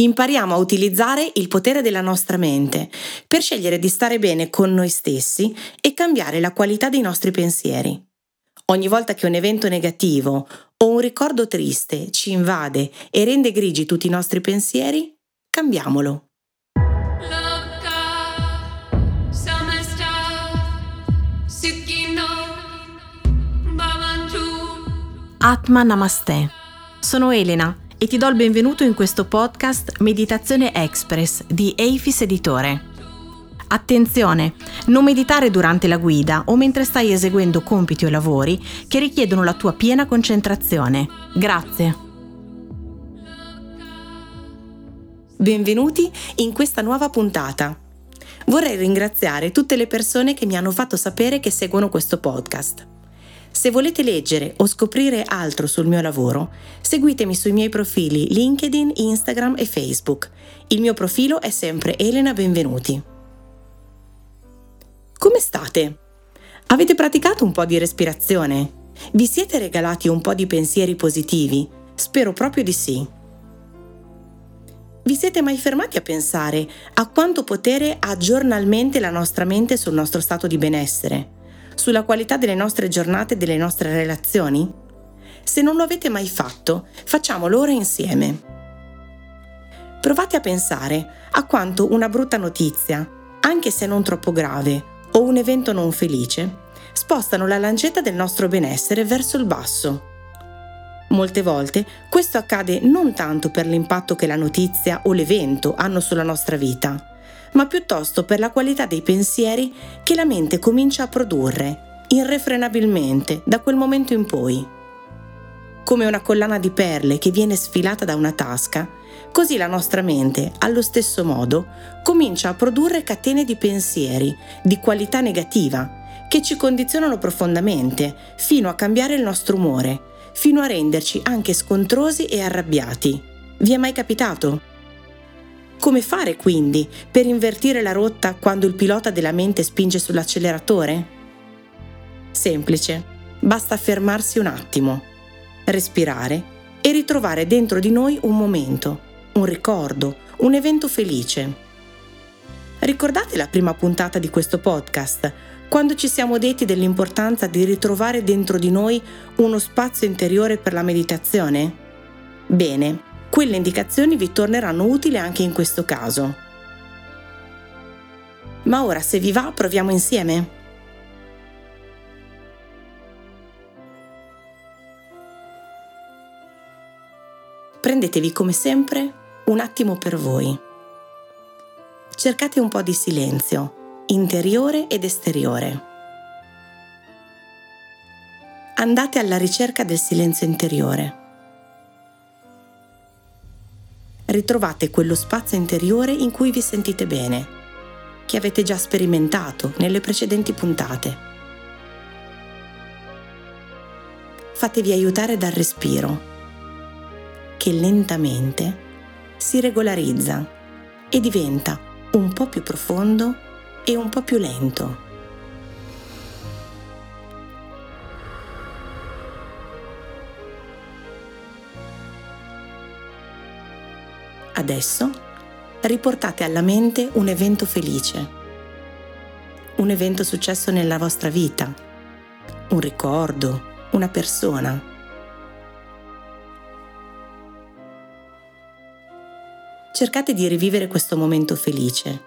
Impariamo a utilizzare il potere della nostra mente per scegliere di stare bene con noi stessi e cambiare la qualità dei nostri pensieri. Ogni volta che un evento negativo o un ricordo triste ci invade e rende grigi tutti i nostri pensieri, cambiamolo. Atma Namaste. Sono Elena e ti do il benvenuto in questo podcast Meditazione Express di Eifis Editore. Attenzione, non meditare durante la guida o mentre stai eseguendo compiti o lavori che richiedono la tua piena concentrazione. Grazie. Benvenuti in questa nuova puntata. Vorrei ringraziare tutte le persone che mi hanno fatto sapere che seguono questo podcast. Se volete leggere o scoprire altro sul mio lavoro, seguitemi sui miei profili LinkedIn, Instagram e Facebook. Il mio profilo è sempre Elena Benvenuti. Come state? Avete praticato un po' di respirazione? Vi siete regalati un po' di pensieri positivi? Spero proprio di sì. Vi siete mai fermati a pensare a quanto potere ha giornalmente la nostra mente sul nostro stato di benessere? Sulla qualità delle nostre giornate e delle nostre relazioni? Se non lo avete mai fatto, facciamolo ora insieme. Provate a pensare a quanto una brutta notizia, anche se non troppo grave, o un evento non felice, spostano la lancetta del nostro benessere verso il basso. Molte volte questo accade non tanto per l'impatto che la notizia o l'evento hanno sulla nostra vita, ma piuttosto per la qualità dei pensieri che la mente comincia a produrre, irrefrenabilmente, da quel momento in poi. Come una collana di perle che viene sfilata da una tasca, così la nostra mente, allo stesso modo, comincia a produrre catene di pensieri di qualità negativa che ci condizionano profondamente fino a cambiare il nostro umore, fino a renderci anche scontrosi e arrabbiati. Vi è mai capitato? Come fare quindi per invertire la rotta quando il pilota della mente spinge sull'acceleratore? Semplice, basta fermarsi un attimo, respirare e ritrovare dentro di noi un momento, un ricordo, un evento felice. Ricordate la prima puntata di questo podcast, quando ci siamo detti dell'importanza di ritrovare dentro di noi uno spazio interiore per la meditazione? Bene, quelle indicazioni vi torneranno utili anche in questo caso. Ma ora, se vi va, proviamo insieme? Prendetevi come sempre un attimo per voi. Cercate un po' di silenzio, interiore ed esteriore. Andate alla ricerca del silenzio interiore. Ritrovate quello spazio interiore in cui vi sentite bene, che avete già sperimentato nelle precedenti puntate. Fatevi aiutare dal respiro, che lentamente si regolarizza e diventa un po' più profondo e un po' più lento. Adesso riportate alla mente un evento felice, un evento successo nella vostra vita, un ricordo, una persona. Cercate di rivivere questo momento felice,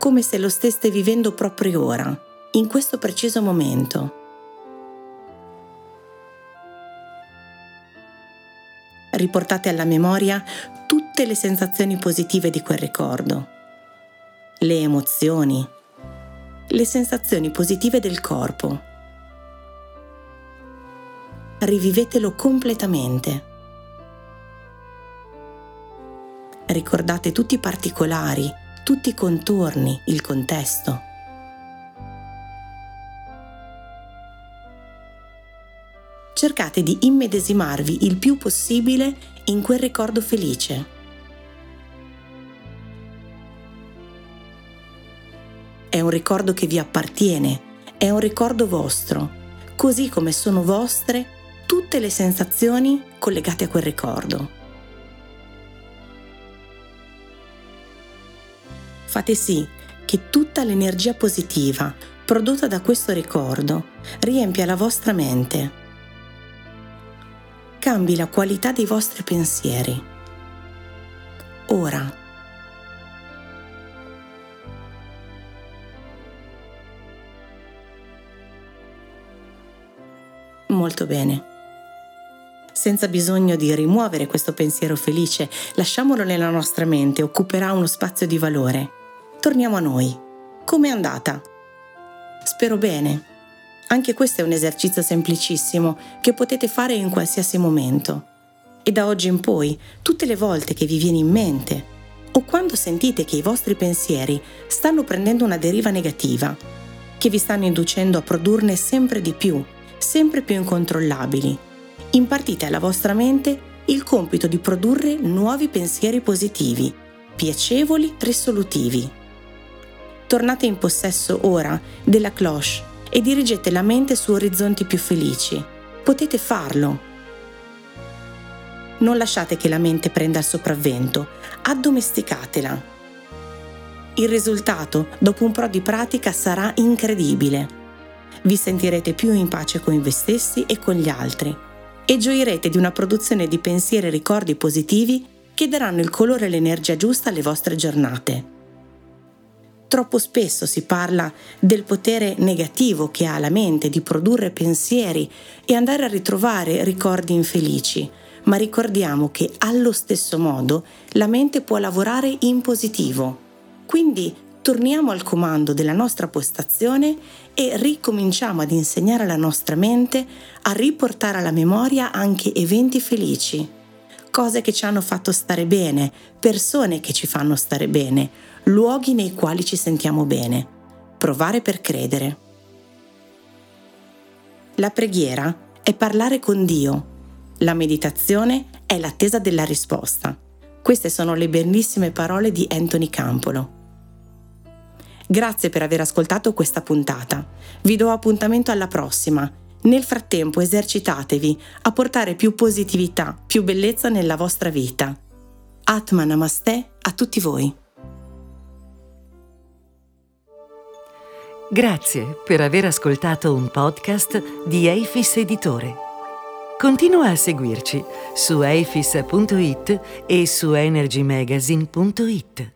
come se lo steste vivendo proprio ora, in questo preciso momento. riportate alla memoria tutte le sensazioni positive di quel ricordo, le emozioni, le sensazioni positive del corpo. Rivivetelo completamente. ricordate tutti i particolari, tutti i contorni, il contesto. Cercate di immedesimarvi il più possibile in quel ricordo felice. È un ricordo che vi appartiene, è un ricordo vostro, così come sono vostre tutte le sensazioni collegate a quel ricordo. Fate sì che tutta l'energia positiva prodotta da questo ricordo riempia la vostra mente. Cambi la qualità dei vostri pensieri. Ora. Molto bene senza bisogno di rimuovere questo pensiero felice, lasciamolo nella nostra mente, occuperà uno spazio di valore. Torniamo a noi. Com'è andata? Spero bene. Anche questo è un esercizio semplicissimo che potete fare in qualsiasi momento. E da oggi in poi, tutte le volte che vi viene in mente o quando sentite che i vostri pensieri stanno prendendo una deriva negativa, che vi stanno inducendo a produrne sempre di più, sempre più incontrollabili, impartite alla vostra mente il compito di produrre nuovi pensieri positivi, piacevoli, risolutivi. Tornate in possesso ora della cloche e dirigete la mente su orizzonti più felici. Potete farlo. Non lasciate che la mente prenda il sopravvento, addomesticatela. Il risultato, dopo un po' di pratica, sarà incredibile. Vi sentirete più in pace con voi stessi e con gli altri e gioirete di una produzione di pensieri e ricordi positivi che daranno il colore e l'energia giusta alle vostre giornate. Troppo spesso si parla del potere negativo che ha la mente di produrre pensieri e andare a ritrovare ricordi infelici, ma ricordiamo che allo stesso modo la mente può lavorare in positivo. Quindi torniamo al comando della nostra postazione e ricominciamo ad insegnare alla nostra mente a riportare alla memoria anche eventi felici, cose che ci hanno fatto stare bene, persone che ci fanno stare bene, luoghi nei quali ci sentiamo bene. Provare per credere. La preghiera è parlare con Dio. La meditazione è l'attesa della risposta. Queste sono le bellissime parole di Anthony Campolo. Grazie per aver ascoltato questa puntata. Vi do appuntamento alla prossima. Nel frattempo esercitatevi a portare più positività, più bellezza nella vostra vita. Atma Namaste a tutti voi. Grazie per aver ascoltato un podcast di Eifis Editore. Continua a seguirci su eifis.it e su energymagazine.it.